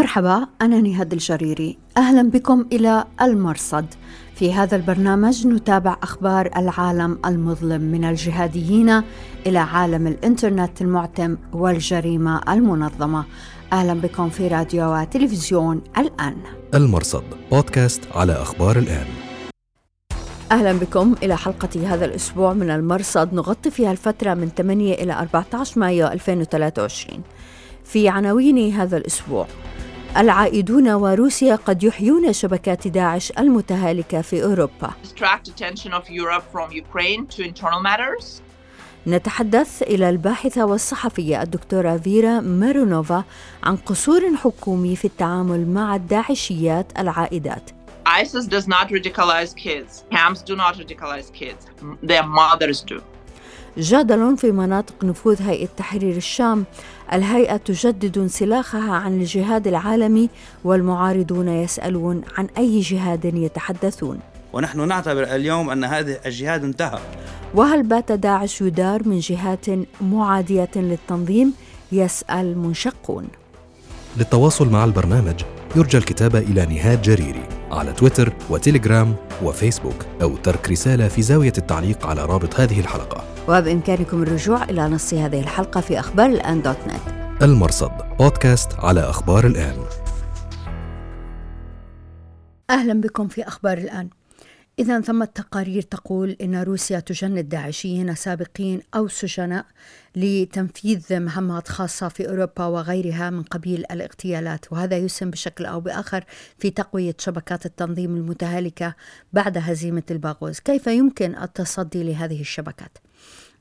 مرحبا أنا نهاد الجريري. أهلا بكم إلى المرصد. في هذا البرنامج نتابع أخبار العالم المظلم من الجهاديين إلى عالم الإنترنت المعتم والجريمة المنظمة. أهلا بكم في راديو وتلفزيون الآن. المرصد بودكاست على أخبار الآن. أهلا بكم إلى حلقة هذا الأسبوع من المرصد. نغطي فيها الفترة من 8 إلى 14 مايو 2023 في عناوين هذا الأسبوع العائدون وروسيا قد يحيون شبكات داعش المتهالكة في أوروبا نتحدث إلى الباحثة والصحفية الدكتورة فيرا ميرونوفا عن قصور حكومي في التعامل مع الداعشيات العائدات ISIS does not radicalize kids. Camps do not radicalize kids. Their mothers do. جدل في مناطق نفوذ هيئة تحرير الشام. الهيئة تجدد انسلاخها عن الجهاد العالمي والمعارضون يسألون عن أي جهاد يتحدثون. ونحن نعتبر اليوم أن هذا الجهاد انتهى وهل بات داعش يدار من جهات معادية للتنظيم؟ يسأل منشقون. للتواصل مع البرنامج يرجى الكتابة إلى نهاد جريري على تويتر وتليجرام وفيسبوك أو ترك رسالة في زاوية التعليق على رابط هذه الحلقة. وبإمكانكم الرجوع إلى نص هذه الحلقة في أخبار الآن دوت نت. المرصد بودكاست على أخبار الآن. أهلا بكم في أخبار الآن. إذا ثمة تقارير تقول إن روسيا تجند داعشيين سابقين أو سجناء لتنفيذ مهمات خاصة في أوروبا وغيرها من قبيل الاغتيالات وهذا يسهم بشكل أو بآخر في تقوية شبكات التنظيم المتهالكة بعد هزيمة الباغوز كيف يمكن التصدي لهذه الشبكات؟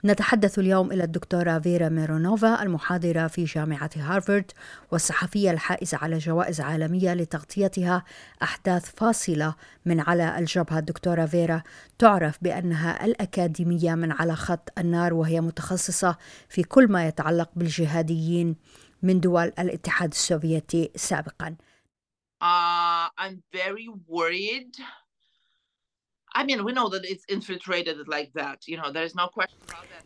نتحدث اليوم إلى الدكتورة فيرا ميرونوفا المحاضرة في جامعة هارفارد والصحفية الحائزة على جوائز عالمية لتغطيتها أحداث فاصلة من على الجبهة الدكتورة فيرا تعرف بأنها الأكاديمية من على خط النار وهي متخصصة في كل ما يتعلق بالجهاديين من دول الاتحاد السوفيتي سابقا. Uh, I'm very worried I mean, we know that it's infiltrated like that. You know, there is no question.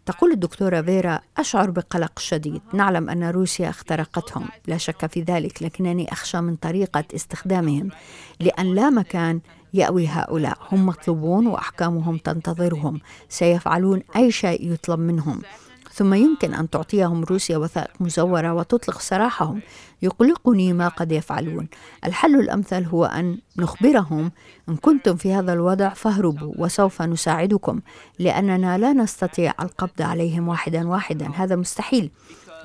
تقول الدكتورة فيرا أشعر بقلق شديد نعلم أن روسيا اخترقتهم لا شك في ذلك لكنني أخشى من طريقة استخدامهم لأن لا مكان يأوي هؤلاء هم مطلوبون وأحكامهم تنتظرهم سيفعلون أي شيء يطلب منهم ثم يمكن أن تعطيهم روسيا وثائق مزورة وتطلق سراحهم. يقلقني ما قد يفعلون. الحل الأمثل هو أن نخبرهم إن كنتم في هذا الوضع فاهربوا وسوف نساعدكم لأننا لا نستطيع القبض عليهم واحدا واحدا. هذا مستحيل.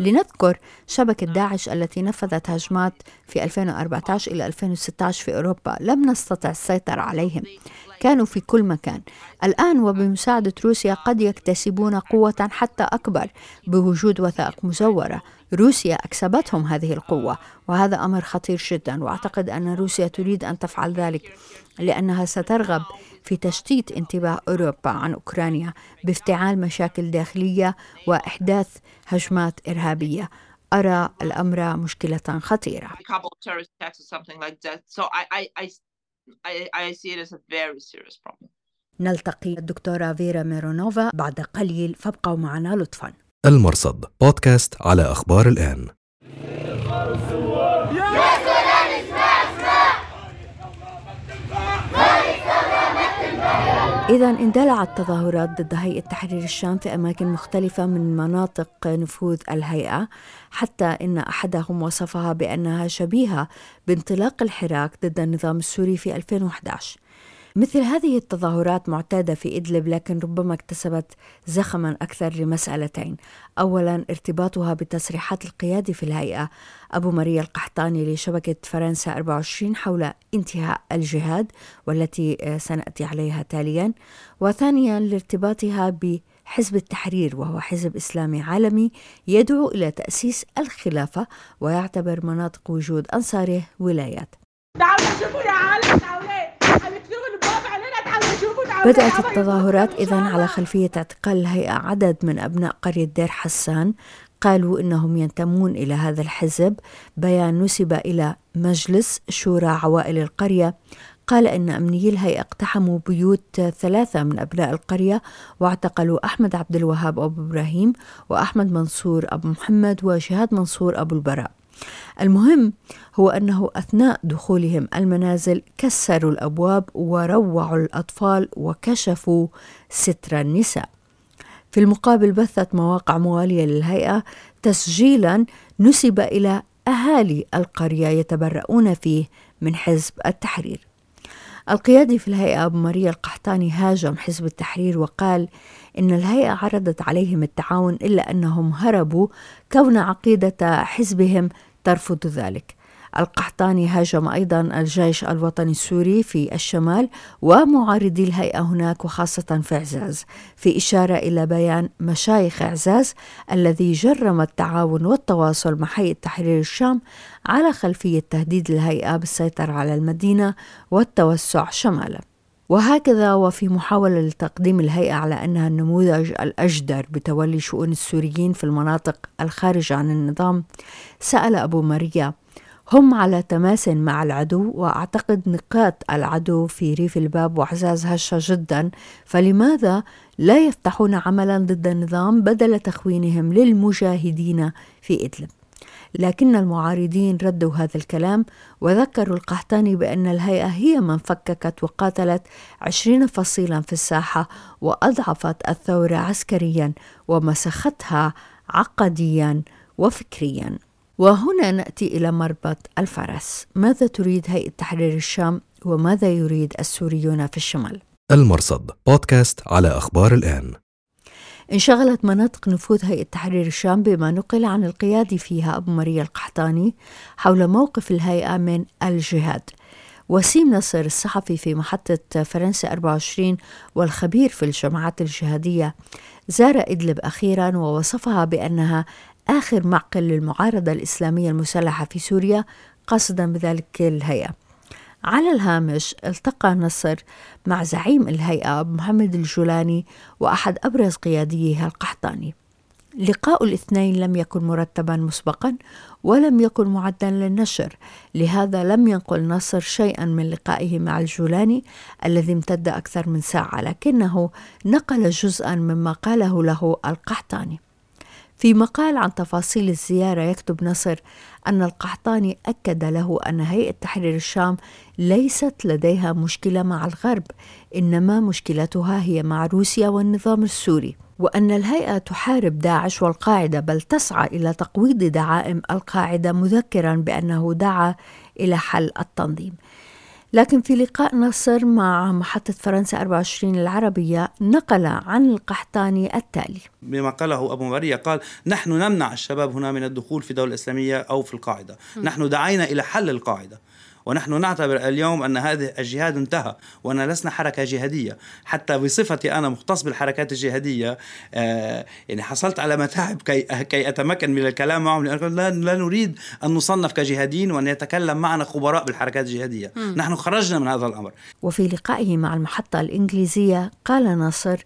لنذكر شبكة داعش التي نفذت هجمات في 2014 إلى 2016 في أوروبا لم نستطع السيطرة عليهم. كانوا في كل مكان. الآن وبمساعدة روسيا قد يكتسبون قوة حتى أكبر بوجود وثائق مزورة روسيا أكسبتهم هذه القوة وهذا أمر خطير جدا وأعتقد أن روسيا تريد أن تفعل ذلك لأنها سترغب في تشتيت انتباه أوروبا عن أوكرانيا بافتعال مشاكل داخلية وإحداث هجمات إرهابية. أرى الأمر مشكلة خطيرة. نلتقي الدكتورة فيرا ميرونوفا بعد قليل فابقوا معنا لطفا. المرصد بودكاست على أخبار الآن. إذا اندلعت تظاهرات ضد هيئة تحرير الشام في أماكن مختلفة من مناطق نفوذ الهيئة حتى إن أحدهم وصفها بأنها شبيهة بانطلاق الحراك ضد النظام السوري في 2011 مثل هذه التظاهرات معتادة في إدلب لكن ربما اكتسبت زخما أكثر لمسألتين. أولا ارتباطها بتصريحات القيادي في الهيئة. أبو مريا القحطاني لشبكة فرنسا 24 حول انتهاء الجهاد والتي آه، سنأتي عليها تاليا. وثانيا لارتباطها ب حزب التحرير وهو حزب إسلامي عالمي يدعو إلى تأسيس الخلافة ويعتبر مناطق وجود أنصاره ولايات. تعالوا شوفوا يا عالم بدأت التظاهرات إذا على خلفية اعتقال الهيئة عدد من أبناء قرية دير حسان. قالوا إنهم ينتمون إلى هذا الحزب. بيان نسب إلى مجلس شورى عوائل القرية. قال إن أمنيي الهيئة اقتحموا بيوت ثلاثة من أبناء القرية واعتقلوا أحمد عبد الوهاب أبو إبراهيم وأحمد منصور أبو محمد وجهاد منصور أبو البراء. المهم هو أنه أثناء دخولهم المنازل كسروا الأبواب وروعوا الأطفال وكشفوا ستر النساء. في المقابل بثت مواقع موالية للهيئة تسجيلا نسب إلى أهالي القرية يتبرؤون فيه من حزب التحرير. القيادي في الهيئة أبو ماريا القحطاني هاجم حزب التحرير وقال إن الهيئة عرضت عليهم التعاون إلا أنهم هربوا كون عقيدة حزبهم ترفض ذلك. القحطاني هاجم أيضا الجيش الوطني السوري في الشمال ومعارضي الهيئة هناك وخاصة في إعزاز. في إشارة إلى بيان مشايخ إعزاز الذي جرم التعاون والتواصل مع هيئة تحرير الشام على خلفية تهديد الهيئة بالسيطرة على المدينة والتوسع شمالا. وهكذا وفي محاولة لتقديم الهيئة على أنها النموذج الأجدر بتولي شؤون السوريين في المناطق الخارجة عن النظام سأل أبو ماريا. هم على تماس مع العدو وأعتقد نقاط العدو في ريف الباب وعزاز هشة جدا. فلماذا لا يفتحون عملا ضد النظام بدل تخوينهم للمجاهدين في إدلب؟ لكن المعارضين ردوا هذا الكلام وذكروا القحطاني بأن الهيئة هي من فككت وقاتلت عشرين فصيلا في الساحة وأضعفت الثورة عسكريا ومسختها عقديا وفكريا. وهنا نأتي إلى مربط الفرس. ماذا تريد هيئة تحرير الشام وماذا يريد السوريون في الشمال؟ المرصد بودكاست على أخبار الآن. انشغلت مناطق نفوذ هيئة تحرير الشام بما نقل عن القيادي فيها أبو مريا القحطاني حول موقف الهيئة من الجهاد. وسيم نصر الصحفي في محطة فرنسا 24 والخبير في الجماعات الجهادية زار إدلب أخيرا ووصفها بأنها آخر معقل للمعارضة الإسلامية المسلحة في سوريا قصدا بذلك الهيئة. على الهامش التقى نصر مع زعيم الهيئة محمد الجولاني وأحد أبرز قياديه القحطاني. لقاء الاثنين لم يكن مرتبا مسبقا ولم يكن معدا للنشر لهذا لم ينقل نصر شيئا من لقائه مع الجولاني الذي امتد أكثر من ساعة لكنه نقل جزءا مما قاله له القحطاني. في مقال عن تفاصيل الزيارة يكتب نصر أن القحطاني أكد له أن هيئة تحرير الشام ليست لديها مشكلة مع الغرب إنما مشكلتها هي مع روسيا والنظام السوري وأن الهيئة تحارب داعش والقاعدة بل تسعى إلى تقويض دعائم القاعدة مذكرا بأنه دعا إلى حل التنظيم. لكن في لقاء نصر مع محطة فرنسا 24 العربية نقل عن القحطاني التالي. بما قاله أبو مريا قال نحن نمنع الشباب هنا من الدخول في دولة إسلامية أو في القاعدة. م. نحن دعينا إلى حل القاعدة. ونحن نعتبر اليوم أن هذا الجهاد انتهى وأن لسنا حركة جهادية. حتى بصفتي أنا مختص بالحركات الجهادية آه يعني حصلت على متاعب كي, كي أتمكن من الكلام معهم لأن لا, لا نريد أن نصنف كجهاديين وأن يتكلم معنا خبراء بالحركات الجهادية. م. نحن خرجنا من هذا الأمر. وفي لقائه مع المحطة الإنجليزية قال ناصر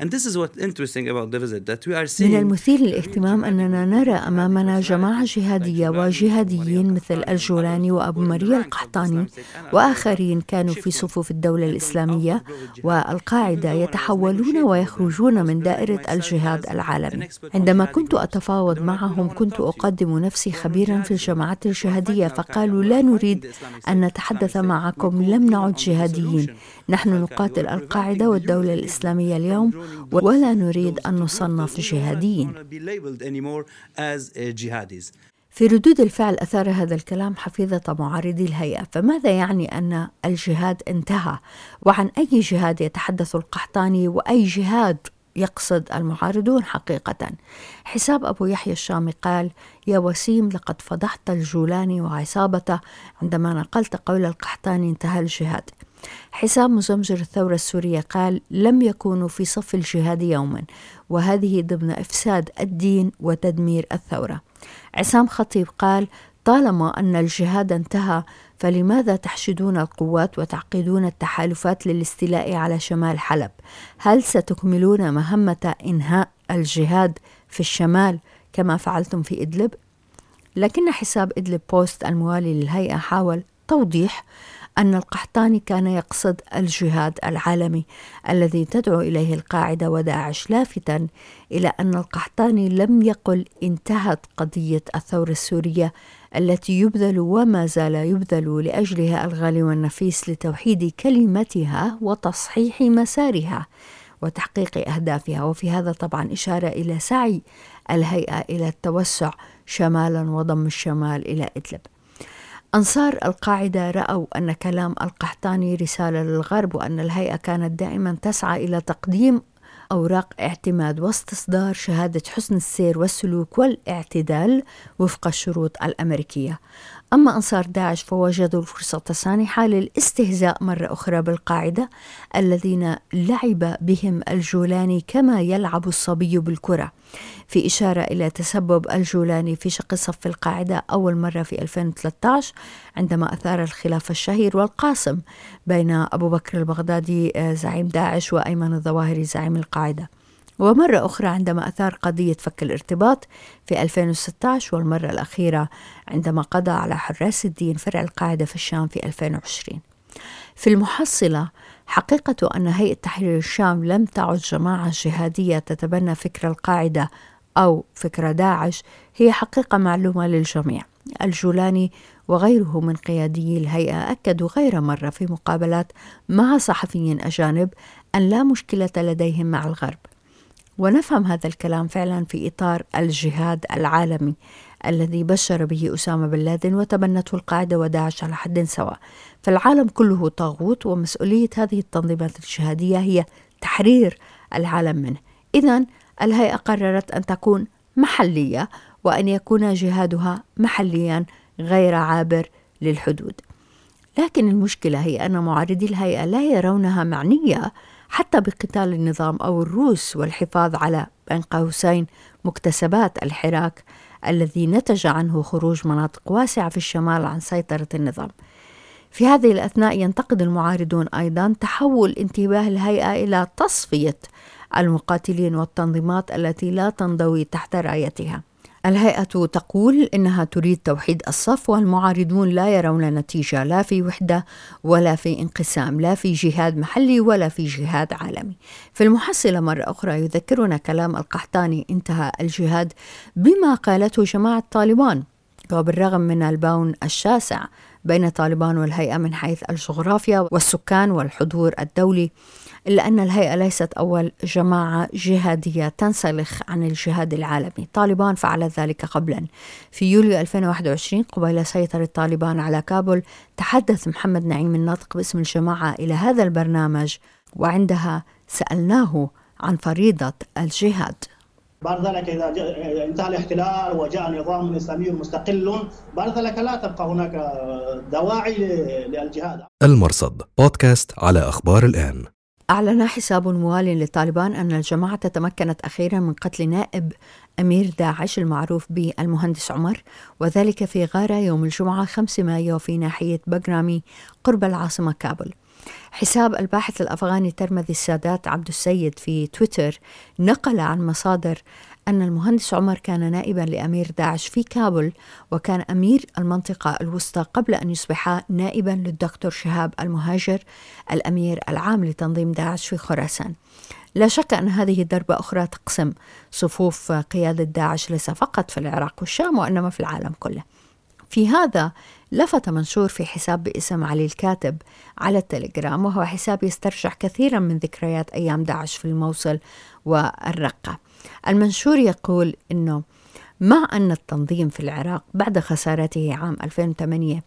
And this is what's interesting about the visit that we are seeing من المثير للاهتمام أننا نرى أمامنا جماعة جهادية وجهاديين مثل الجولاني وأبو مريا القحطاني وآخرين كانوا في صفوف الدولة الإسلامية والقاعدة يتحولون ويخرجون من دائرة الجهاد العالمي. عندما كنت أتفاوض معهم كنت أقدم نفسي خبيرا في الجماعات الجهادية فقالوا لا نريد أن نتحدث معكم لم نعد جهاديين. نحن نقاتل القاعدة والدولة الإسلامية اليوم ولا نريد أن نصنف جهاديين. في ردود الفعل أثار هذا الكلام حفيظة معارضي الهيئة. فماذا يعني أن الجهاد انتهى؟ وعن أي جهاد يتحدث القحطاني؟ وأي جهاد يقصد المعارضون حقيقة؟ حساب أبو يحيى الشامي قال يا وسيم لقد فضحت الجولاني وعصابته عندما نقلت قول القحطاني انتهى الجهاد. حسام مزمجر الثورة السورية قال لم يكونوا في صف الجهاد يوما وهذه ضمن إفساد الدين وتدمير الثورة عسام خطيب قال طالما أن الجهاد انتهى فلماذا تحشدون القوات وتعقدون التحالفات للاستيلاء على شمال حلب هل ستكملون مهمة إنهاء الجهاد في الشمال كما فعلتم في إدلب؟ لكن حساب إدلب بوست الموالي للهيئة حاول توضيح أن القحطاني كان يقصد الجهاد العالمي الذي تدعو إليه القاعدة وداعش لافتا إلى أن القحطاني لم يقل انتهت قضية الثورة السورية التي يبذل وما زال يبذل لأجلها الغالي والنفيس لتوحيد كلمتها وتصحيح مسارها وتحقيق أهدافها. وفي هذا طبعا إشارة إلى سعي الهيئة إلى التوسع شمالا وضم الشمال إلى إدلب. أنصار القاعدة رأوا أن كلام القحطاني رسالة للغرب وأن الهيئة كانت دائما تسعى إلى تقديم أوراق اعتماد واستصدار شهادة حسن السير والسلوك والاعتدال وفق الشروط الأمريكية. أما أنصار داعش فوجدوا الفرصة السانحة للاستهزاء مرة أخرى بالقاعدة الذين لعب بهم الجولاني كما يلعب الصبي بالكرة. في إشارة إلى تسبب الجولاني في شق صف القاعدة أول مرة في 2013 عندما أثار الخلاف الشهير والقاسم بين أبو بكر البغدادي آه، زعيم داعش وأيمن الظواهري زعيم القاعدة. ومرة أخرى عندما أثار قضية فك الارتباط في 2016 والمرة الأخيرة عندما قضى على حراس الدين فرع القاعدة في الشام في 2020 في المحصلة حقيقة أن هيئة تحرير الشام لم تعد جماعة جهادية تتبنى فكر القاعدة أو فكر داعش هي حقيقة معلومة للجميع. الجولاني وغيره من قيادي الهيئة أكدوا غير مرة في مقابلات مع صحفيين أجانب أن لا مشكلة لديهم مع الغرب. ونفهم هذا الكلام فعلا في إطار الجهاد العالمي الذي بشر به أسامة بن لادن وتبنته القاعدة وداعش على حد سواء. فالعالم كله طاغوت ومسؤولية هذه التنظيمات الجهادية هي تحرير العالم منه. إذا الهيئة قررت أن تكون محلية وأن يكون جهادها محليا غير عابر للحدود. لكن المشكلة هي أن معارضي الهيئة لا يرونها معنية حتى بقتال النظام أو الروس والحفاظ على بين قوسين مكتسبات الحراك الذي نتج عنه خروج مناطق واسعة في الشمال عن سيطرة النظام. في هذه الأثناء ينتقد المعارضون أيضا تحول انتباه الهيئة إلى تصفية المقاتلين والتنظيمات التي لا تنضوي تحت رايتها. الهيئة تقول إنها تريد توحيد الصف والمعارضون لا يرون نتيجة لا في وحدة ولا في انقسام لا في جهاد محلي ولا في جهاد عالمي. في المحصلة مرة أخرى يذكرنا كلام القحطاني انتهى الجهاد بما قالته جماعة طالبان. وبالرغم من البون الشاسع بين طالبان والهيئة من حيث الجغرافيا والسكان والحضور الدولي إلا أن الهيئة ليست أول جماعة جهادية تنسلخ عن الجهاد العالمي. طالبان فعل ذلك قبلا. في يوليو 2021 قبيل سيطرة طالبان على كابول تحدث محمد نعيم الناطق باسم الجماعة إلى هذا البرنامج وعندها سألناه عن فريضة الجهاد. بعد ذلك إذا انتهى الاحتلال وجاء نظام إسلامي مستقل بعد ذلك لا تبقى هناك دواعي للجهاد. المرصد بودكاست على أخبار الآن. أعلن حساب موال للطالبان أن الجماعة تمكنت أخيرا من قتل نائب أمير داعش المعروف بالمهندس عمر وذلك في غارة يوم الجمعة 5 مايو في ناحية بغرامي قرب العاصمة كابول حساب الباحث الأفغاني ترمذي السادات عبد السيد في تويتر نقل عن مصادر أن المهندس عمر كان نائبا لأمير داعش في كابول وكان أمير المنطقة الوسطى قبل أن يصبح نائبا للدكتور شهاب المهاجر الأمير العام لتنظيم داعش في خراسان. لا شك أن هذه ضربة أخرى تقسم صفوف قيادة داعش ليس فقط في العراق والشام وإنما في العالم كله. في هذا لفت منشور في حساب باسم علي الكاتب على التليجرام وهو حساب يسترجع كثيرا من ذكريات أيام داعش في الموصل والرقة. المنشور يقول أنه مع أن التنظيم في العراق بعد خسارته عام 2008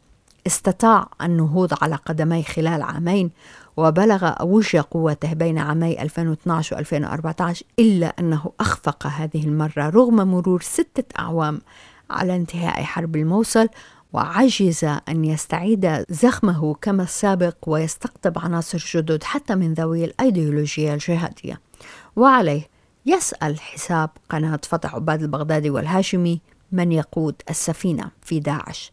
استطاع النهوض على قدميه خلال عامين وبلغ أوج قوته بين عامي 2012 و 2014 إلا أنه أخفق هذه المرة رغم مرور ستة أعوام على انتهاء حرب الموصل وعجز أن يستعيد زخمه كما السابق ويستقطب عناصر جدد حتى من ذوي الأيديولوجيا الجهادية. وعليه يسأل حساب قناة فتح عباد البغدادي والهاشمي من يقود السفينة في داعش.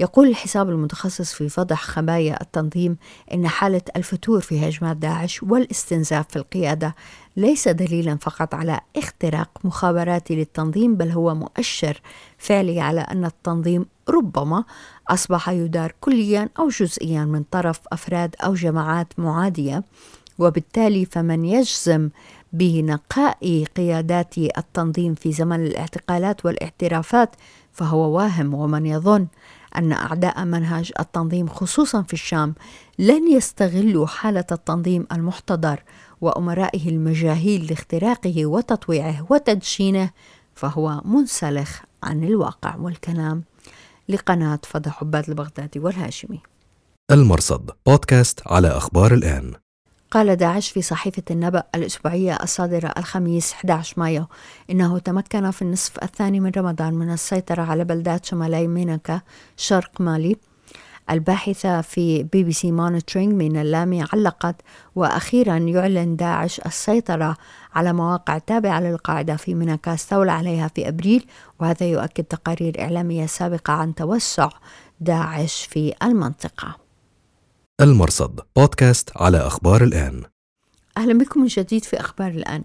يقول الحساب المتخصص في فضح خبايا التنظيم إن حالة الفتور في هجمات داعش والاستنزاف في القيادة ليس دليلا فقط على اختراق مخابراتي للتنظيم بل هو مؤشر فعلي على أن التنظيم ربما أصبح يدار كليا أو جزئيا من طرف أفراد أو جماعات معادية وبالتالي فمن يجزم بنقاء قيادات التنظيم في زمن الاعتقالات والاعترافات فهو واهم ومن يظن أن أعداء منهج التنظيم خصوصا في الشام لن يستغلوا حالة التنظيم المحتضر وأمرائه المجاهيل لاختراقه وتطويعه وتدشينه فهو منسلخ عن الواقع والكلام. لقناة فضح عباد البغدادي والهاشمي. المرصد بودكاست على أخبار الآن. قال داعش في صحيفة النبأ الأسبوعية الصادرة الخميس 11 مايو إنه تمكن في النصف الثاني من رمضان من السيطرة على بلدات شمالي مينكا شرق مالي. الباحثة في BBC Monitoring مينا اللامي علقت وأخيرا يعلن داعش السيطرة على مواقع تابعة للقاعدة في مينكا استولى عليها في أبريل وهذا يؤكد تقارير إعلامية سابقة عن توسع داعش في المنطقة. المرصد بودكاست على أخبار الآن. أهلا بكم من جديد في أخبار الآن.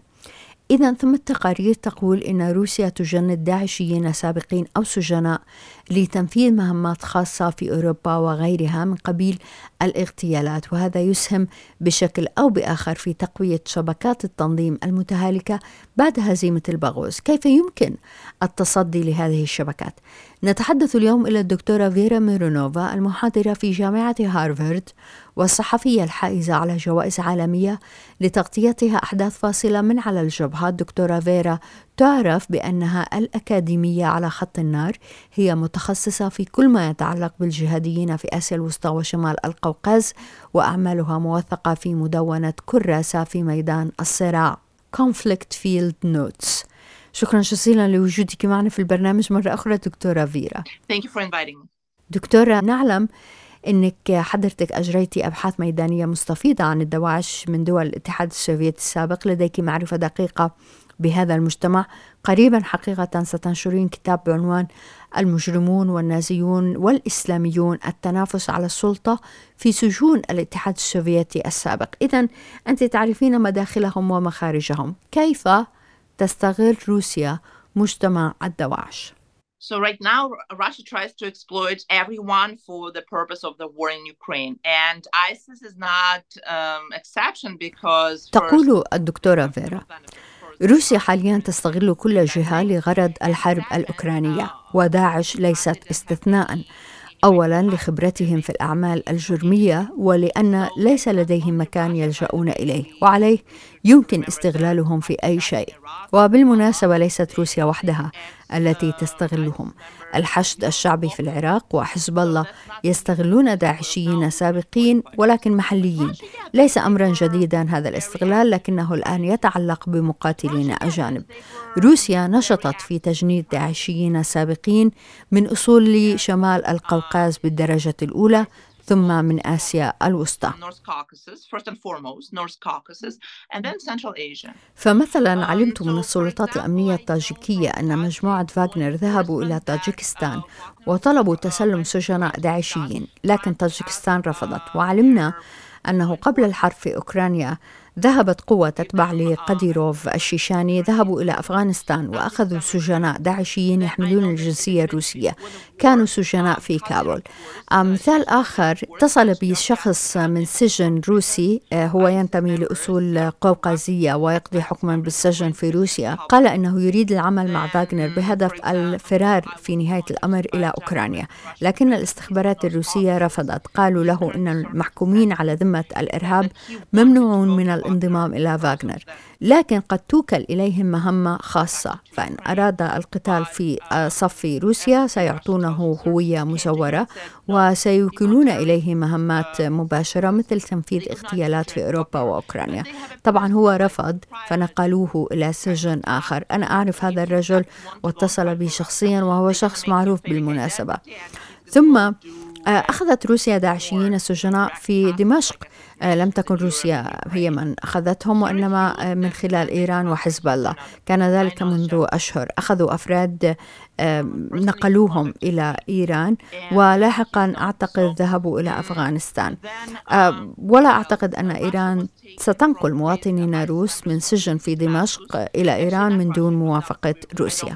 إذا ثم التقارير تقول إن روسيا تجند داعشيين سابقين أو سجناء لتنفيذ مهمات خاصة في أوروبا وغيرها من قبيل الاغتيالات وهذا يسهم بشكل أو بآخر في تقوية شبكات التنظيم المتهالكة بعد هزيمة البغوز. كيف يمكن التصدي لهذه الشبكات؟ نتحدث اليوم إلى الدكتورة فيرا ميرونوفا المحاضرة في جامعة هارفارد والصحفية الحائزة على جوائز عالمية لتغطيتها أحداث فاصلة من على الجبهة. الدكتورة فيرا تعرف بأنها الأكاديمية على خط النار هي متخصصة في كل ما يتعلق بالجهاديين في آسيا الوسطى وشمال القوقاز وأعمالها موثقة في مدونة كراسة في ميدان الصراع. Conflict Field Notes. شكرا جزيلا لوجودك معنا في البرنامج مرة أخرى دكتورة فيرا. Thank you for inviting me. دكتورة نعلم إنك حضرتك اجريتي أبحاث ميدانية مستفيضة عن الدواعش من دول الاتحاد السوفيتي السابق. لديك معرفة دقيقة بهذا المجتمع. قريبا حقيقة ستنشرين كتاب بعنوان المجرمون والنازيون والإسلاميون التنافس على السلطة في سجون الاتحاد السوفيتي السابق. اذا أنت تعرفين مداخلهم ومخارجهم. كيف تستغل روسيا مجتمع الدواعش So right now, Russia tries to exploit everyone for the purpose of the war in Ukraine, and ISIS is not um, exception because. تقول الدكتورة فيرا روسيا حاليا تستغل كل جهة لغرض الحرب الأوكرانية وداعش ليست استثناء اولا لخبرتهم في الأعمال الجرمية ولأن ليس لديهم مكان يلجؤون إليه وعليه يمكن استغلالهم في أي شيء. وبالمناسبة ليست روسيا وحدها. التي تستغلهم. الحشد الشعبي في العراق وحزب الله يستغلون داعشيين سابقين ولكن محليين. ليس امرا جديدا هذا الاستغلال لكنه الآن يتعلق بمقاتلين أجانب. روسيا نشطت في تجنيد داعشيين سابقين من أصول شمال القوقاز بالدرجة الأولى ثم من آسيا الوسطى. فمثلا علمت من السلطات الأمنية الطاجيكية أن مجموعة فاغنر ذهبوا إلى طاجيكستان وطلبوا تسلم سجناء داعشيين لكن طاجيكستان رفضت. وعلمنا أنه قبل الحرب في أوكرانيا ذهبت قوة تتبع لقديروف الشيشاني. ذهبوا إلى أفغانستان وأخذوا سجناء داعشيين يحملون الجنسية الروسية. كانوا سجناء في كابول. مثال آخر اتصل بي شخص من سجن روسي آه، هو ينتمي لأصول قوقازية ويقضي حكما بالسجن في روسيا. قال أنه يريد العمل مع فاغنر بهدف الفرار في نهاية الأمر إلى أوكرانيا. لكن الاستخبارات الروسية رفضت. قالوا له أن المحكومين على ذمة الإرهاب ممنوعون من الانضمام إلى فاغنر لكن قد توكل إليهم مهمة خاصة. فإن أراد القتال في صف روسيا سيعطونه هوية مزورة وسيوكلون إليه مهمات مباشرة مثل تنفيذ اغتيالات في أوروبا وأوكرانيا. طبعا هو رفض فنقلوه إلى سجن آخر. أنا أعرف هذا الرجل واتصل بي شخصيا وهو شخص معروف بالمناسبة. ثم أخذت روسيا داعشيين السجناء في دمشق. لم تكن روسيا هي من أخذتهم وإنما من خلال إيران وحزب الله. كان ذلك منذ أشهر. أخذوا أفراد نقلوهم إلى إيران ولاحقا أعتقد ذهبوا إلى أفغانستان. ولا أعتقد أن إيران ستنقل مواطنين روس من سجن في دمشق إلى إيران من دون موافقة روسيا.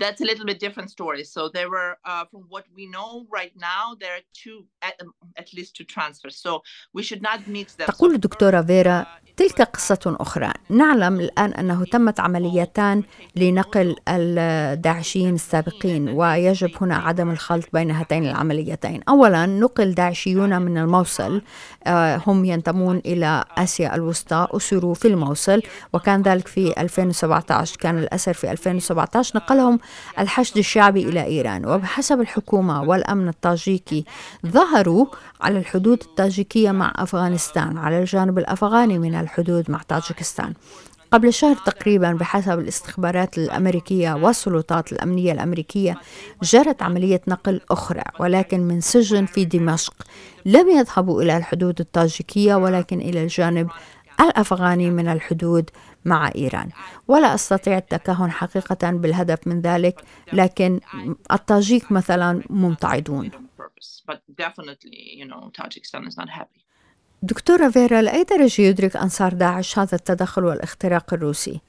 that's a little bit different story. So there were, uh, from what we know right now, there are two, at, at least two transfers. So we should not mix them. تقول الدكتورة فيرا تلك قصة أخرى نعلم الآن أنه تمت عمليتان لنقل الداعشيين السابقين ويجب هنا عدم الخلط بين هاتين العمليتين أولا نقل داعشيون من الموصل آه، هم ينتمون إلى آسيا الوسطى أسروا في الموصل وكان ذلك في 2017 كان الأسر في 2017 نقلهم الحشد الشعبي إلى إيران. وبحسب الحكومة والأمن الطاجيكي ظهروا على الحدود الطاجيكية مع أفغانستان على الجانب الأفغاني من الحدود مع طاجكستان قبل شهر تقريبا بحسب الاستخبارات الأمريكية والسلطات الأمنية الأمريكية جرت عملية نقل أخرى ولكن من سجن في دمشق. لم يذهبوا إلى الحدود الطاجيكيه ولكن إلى الجانب الأفغاني من الحدود مع إيران ولا أستطيع التكهن حقيقة بالهدف من ذلك لكن الطاجيك مثلا ممتعضون دكتورة فيرا لأي درجة يدرك أنصار داعش هذا التدخل والاختراق الروسي؟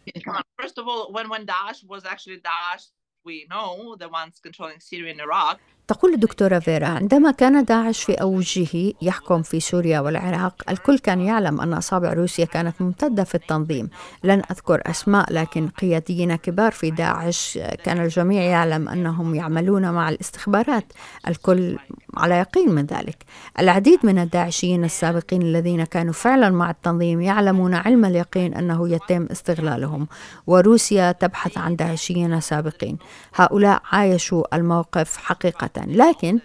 تقول الدكتورة فيرا عندما كان داعش في أوجه يحكم في سوريا والعراق الكل كان يعلم أن أصابع روسيا كانت ممتدة في التنظيم. لن أذكر أسماء لكن قياديين كبار في داعش كان الجميع يعلم أنهم يعملون مع الاستخبارات. الكل على يقين من ذلك. العديد من الداعشيين السابقين الذين كانوا فعلا مع التنظيم يعلمون علم اليقين أنه يتم استغلالهم وروسيا تبحث عن داعشيين سابقين. هؤلاء عايشوا الموقف حقيقة. لكن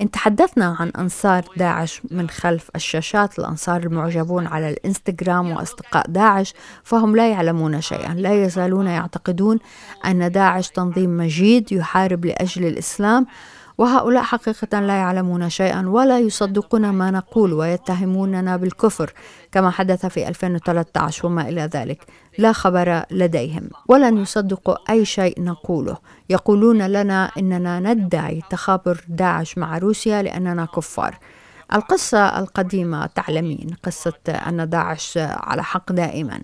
إن تحدثنا عن أنصار داعش من خلف الشاشات الأنصار المعجبون على الإنستغرام وأصدقاء داعش فهم لا يعلمون شيئا. لا يزالون يعتقدون أن داعش تنظيم مجيد يحارب لأجل الإسلام وهؤلاء حقيقة لا يعلمون شيئا ولا يصدقون ما نقول ويتهموننا بالكفر كما حدث في 2013 وما إلى ذلك. لا خبر لديهم ولن يصدقوا أي شيء نقوله. يقولون لنا إننا ندعي تخابر داعش مع روسيا لأننا كفار. القصة القديمة تعلمين قصة أن داعش على حق دائما.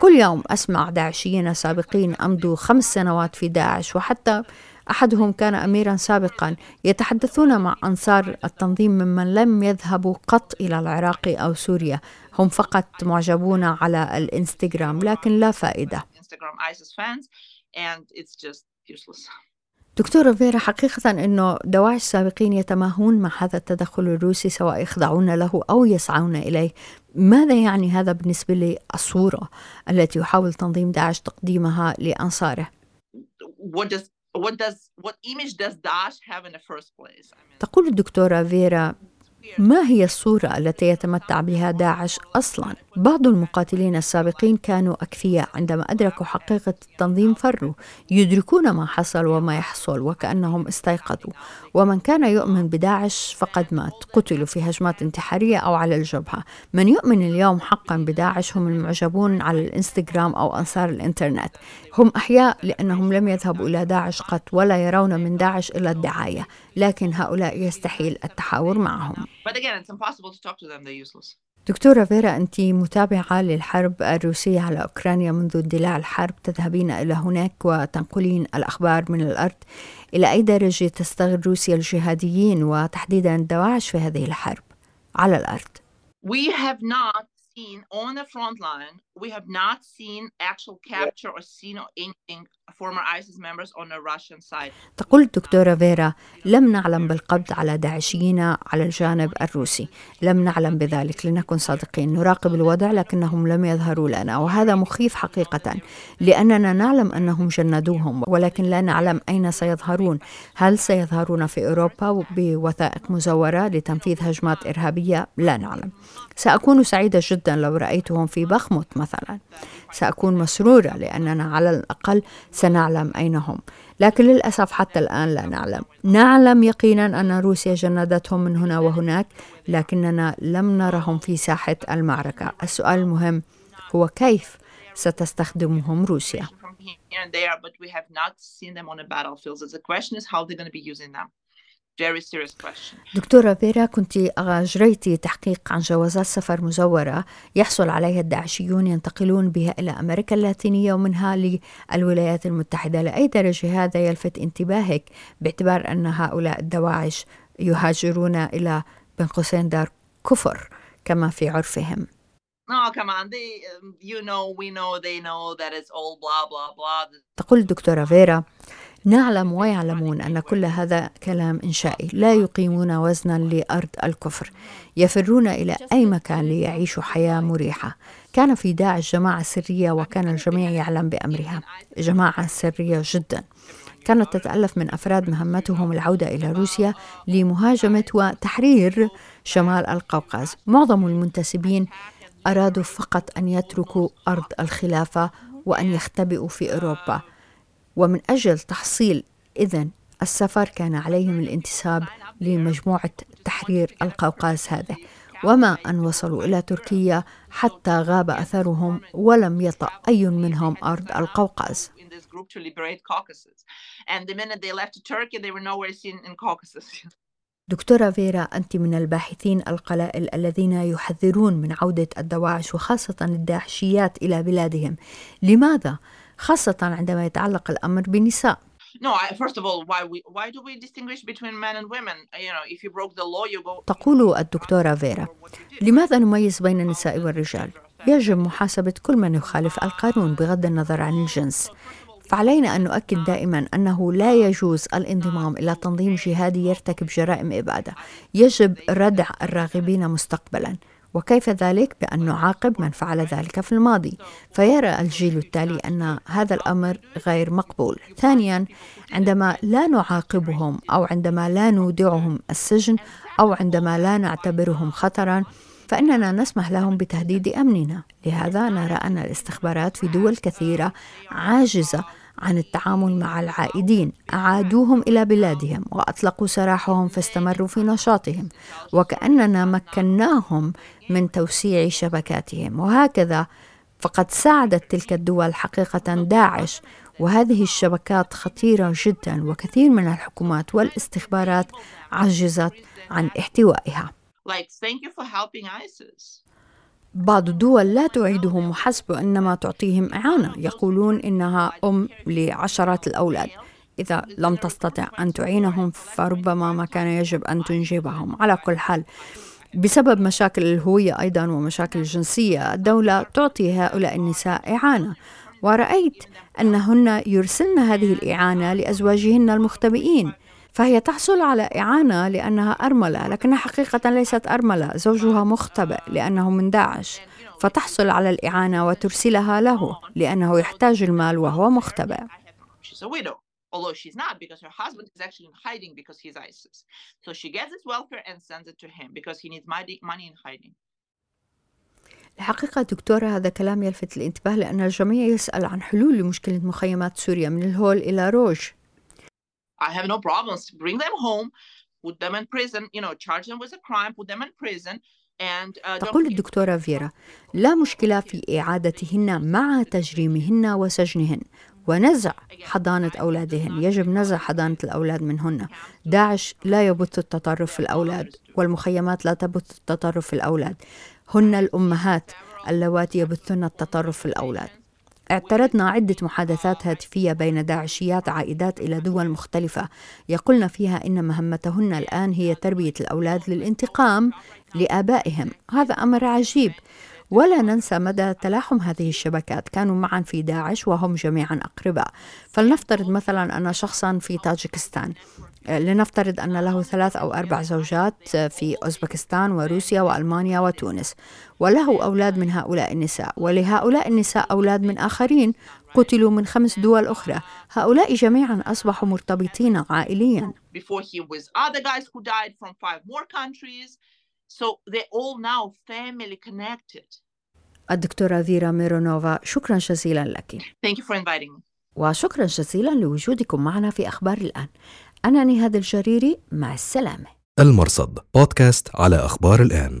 كل يوم أسمع داعشيين سابقين أمضوا خمس سنوات في داعش وحتى أحدهم كان أميرا سابقا يتحدثون مع أنصار التنظيم ممن لم يذهبوا قط إلى العراق أو سوريا. هم فقط معجبون على الإنستغرام لكن لا فائدة. دكتورة فيرا حقيقة أنه دواعش السابقين يتماهون مع هذا التدخل الروسي سواء يخضعون له أو يسعون إليه. ماذا يعني هذا بالنسبة للصورة التي يحاول تنظيم داعش تقديمها لأنصاره؟ What does what does what image does Daesh have in the first place? I mean, تقول الدكتورة فيرا ما هي الصورة التي يتمتع بها داعش أصلا؟ بعض المقاتلين السابقين كانوا أكفياء عندما أدركوا حقيقة التنظيم فروا يدركون ما حصل وما يحصل وكأنهم استيقظوا. ومن كان يؤمن بداعش فقد مات. قتلوا في هجمات انتحارية أو على الجبهة. من يؤمن اليوم حقا بداعش هم المعجبون على الإنستغرام أو أنصار الإنترنت. هم أحياء لأنهم لم يذهبوا إلى داعش قط ولا يرون من داعش إلا الدعاية. لكن هؤلاء يستحيل التحاور معهم But again, it's impossible to talk to them. They're useless. دكتورة فيرا أنت متابعة للحرب الروسية على أوكرانيا منذ اندلاع الحرب تذهبين إلى هناك وتنقلين الأخبار من الأرض إلى أي درجة تستغل روسيا الجهاديين وتحديدا الدواعش في هذه الحرب على الأرض We have not seen on the front line we have not seen actual capture or seen anything former ISIS members on the Russian side. تقول الدكتورة فيرا لم نعلم بالقبض على داعشيين على الجانب الروسي. لم نعلم بذلك لنكن صادقين. نراقب الوضع لكنهم لم يظهروا لنا. وهذا مخيف حقيقة لأننا نعلم أنهم جندوهم ولكن لا نعلم أين سيظهرون. هل سيظهرون في أوروبا بوثائق مزورة لتنفيذ هجمات إرهابية؟ لا نعلم. سأكون سعيدة جدا لو رأيتهم في بخمت مثلا. سأكون مسرورة لأننا على الأقل سنعلم أين هم. لكن للأسف حتى الآن لا نعلم. نعلم يقينا أن روسيا جندتهم من هنا وهناك لكننا لم نرهم في ساحة المعركة. السؤال المهم هو كيف ستستخدمهم روسيا؟ دكتورة فيرا كنت أجريتي تحقيق عن جوازات سفر مزورة يحصل عليها الداعشيون ينتقلون بها إلى أمريكا اللاتينية ومنها للولايات المتحدة لأي درجة هذا يلفت انتباهك باعتبار أن هؤلاء الدواعش يهاجرون إلى بين قوسين دار كفر كما في عرفهم No, come on. They, um, you know, we know, they know that it's all blah, blah, blah. تقول الدكتورة فيرا نعلم ويعلمون أن كل هذا كلام إنشائي لا يقيمون وزنا لأرض الكفر يفرون إلى أي مكان ليعيشوا حياة مريحة. كان في داعش جماعة سرية وكان الجميع يعلم بأمرها. جماعة سرية جدا. كانت تتألف من أفراد مهمتهم العودة إلى روسيا لمهاجمة وتحرير شمال القوقاز. معظم المنتسبين أرادوا فقط أن يتركوا أرض الخلافة وأن يختبئوا في أوروبا. ومن أجل تحصيل إذن السفر كان عليهم الانتساب لمجموعة تحرير القوقاز هذه وما أن وصلوا إلى تركيا حتى غاب أثرهم ولم يطأ أي منهم أرض القوقاز. دكتورة فيرا أنت من الباحثين القلائل الذين يحذرون من عودة الدواعش وخاصة الداعشيات إلى بلادهم لماذا؟ خاصة عندما يتعلق الأمر go. تقول الدكتورة فيرا لماذا نميز بين النساء والرجال؟ يجب محاسبة كل من يخالف القانون بغض النظر عن الجنس فعلينا أن نؤكد دائما أنه لا يجوز الانضمام إلى تنظيم جهادي يرتكب جرائم إبادة يجب ردع الراغبين مستقبلا وكيف ذلك؟ بأن نعاقب من فعل ذلك في الماضي. فيرى الجيل التالي أن هذا الأمر غير مقبول. ثانيا عندما لا نعاقبهم أو عندما لا نودعهم السجن أو عندما لا نعتبرهم خطرا فإننا نسمح لهم بتهديد أمننا. لهذا نرى أن الاستخبارات في دول كثيرة عاجزة عن التعامل مع العائدين. أعادوهم إلى بلادهم وأطلقوا سراحهم فاستمروا في نشاطهم وكأننا مكناهم من توسيع شبكاتهم. وهكذا فقد ساعدت تلك الدول حقيقة داعش وهذه الشبكات خطيرة جدا وكثير من الحكومات والاستخبارات عجزت عن احتوائها. Like, thank you for helping ISIS. بعض الدول لا تعيدهم محسبة إنما تعطيهم إعانة. يقولون إنها أم لعشرات الأولاد. إذا لم تستطع أن تعينهم فربما ما كان يجب أن تنجبهم. على كل حال بسبب مشاكل الهوية أيضا ومشاكل الجنسية الدولة تعطي هؤلاء النساء إعانة. ورأيت أنهن يرسلن هذه الإعانة لأزواجهن المختبئين. فهي تحصل على إعانة لأنها أرملة لكنها حقيقة ليست أرملة زوجها مختبئ لأنه من داعش فتحصل على الإعانة وترسلها له لأنه يحتاج المال وهو مختبئ. Although she's not, because her husband is actually in hiding because he's ISIS. So she gets his welfare and sends it to him because he needs money in hiding. الحقيقة دكتورة هذا كلام يلفت الانتباه لأن الجميع يسأل عن حلول لمشكلة مخيمات سوريا من الهول إلى روج I have no problems. Bring them home, put them in prison, you know, charge them with a crime, put them in prison. And, uh, تقول الدكتورة فيرا لا مشكلة في إعادتهن مع تجريمهن وسجنهن. ونزع حضانة أولادهن. يجب نزع حضانة الأولاد منهن. داعش لا يبث التطرف في الأولاد والمخيمات لا تبث التطرف في الأولاد. هن الأمهات اللواتي يبثن التطرف في الأولاد. اعترضنا عدة محادثات هاتفية بين داعشيات عائدات إلى دول مختلفة. يقولن فيها إن مهمتهن الآن هي تربية الأولاد للانتقام لآبائهم. هذا أمر عجيب. ولا ننسى مدى تلاحم هذه الشبكات. كانوا معا في داعش وهم جميعا أقرباء. فلنفترض مثلا أن شخصا في طاجكستان لنفترض أن له ثلاث أو أربع زوجات في أوزبكستان وروسيا وألمانيا وتونس وله أولاد من هؤلاء النساء ولهؤلاء النساء أولاد من آخرين قتلوا من خمس دول أخرى. هؤلاء جميعا أصبحوا مرتبطين عائليا. الدكتورة فيرا ميرونوفا شكرا جزيلا لك. Thank you for inviting me. وشكرا جزيلا لوجودكم معنا في أخبار الآن. أنا نهاد الجريري مع السلامة. المرصد بودكاست على أخبار الآن.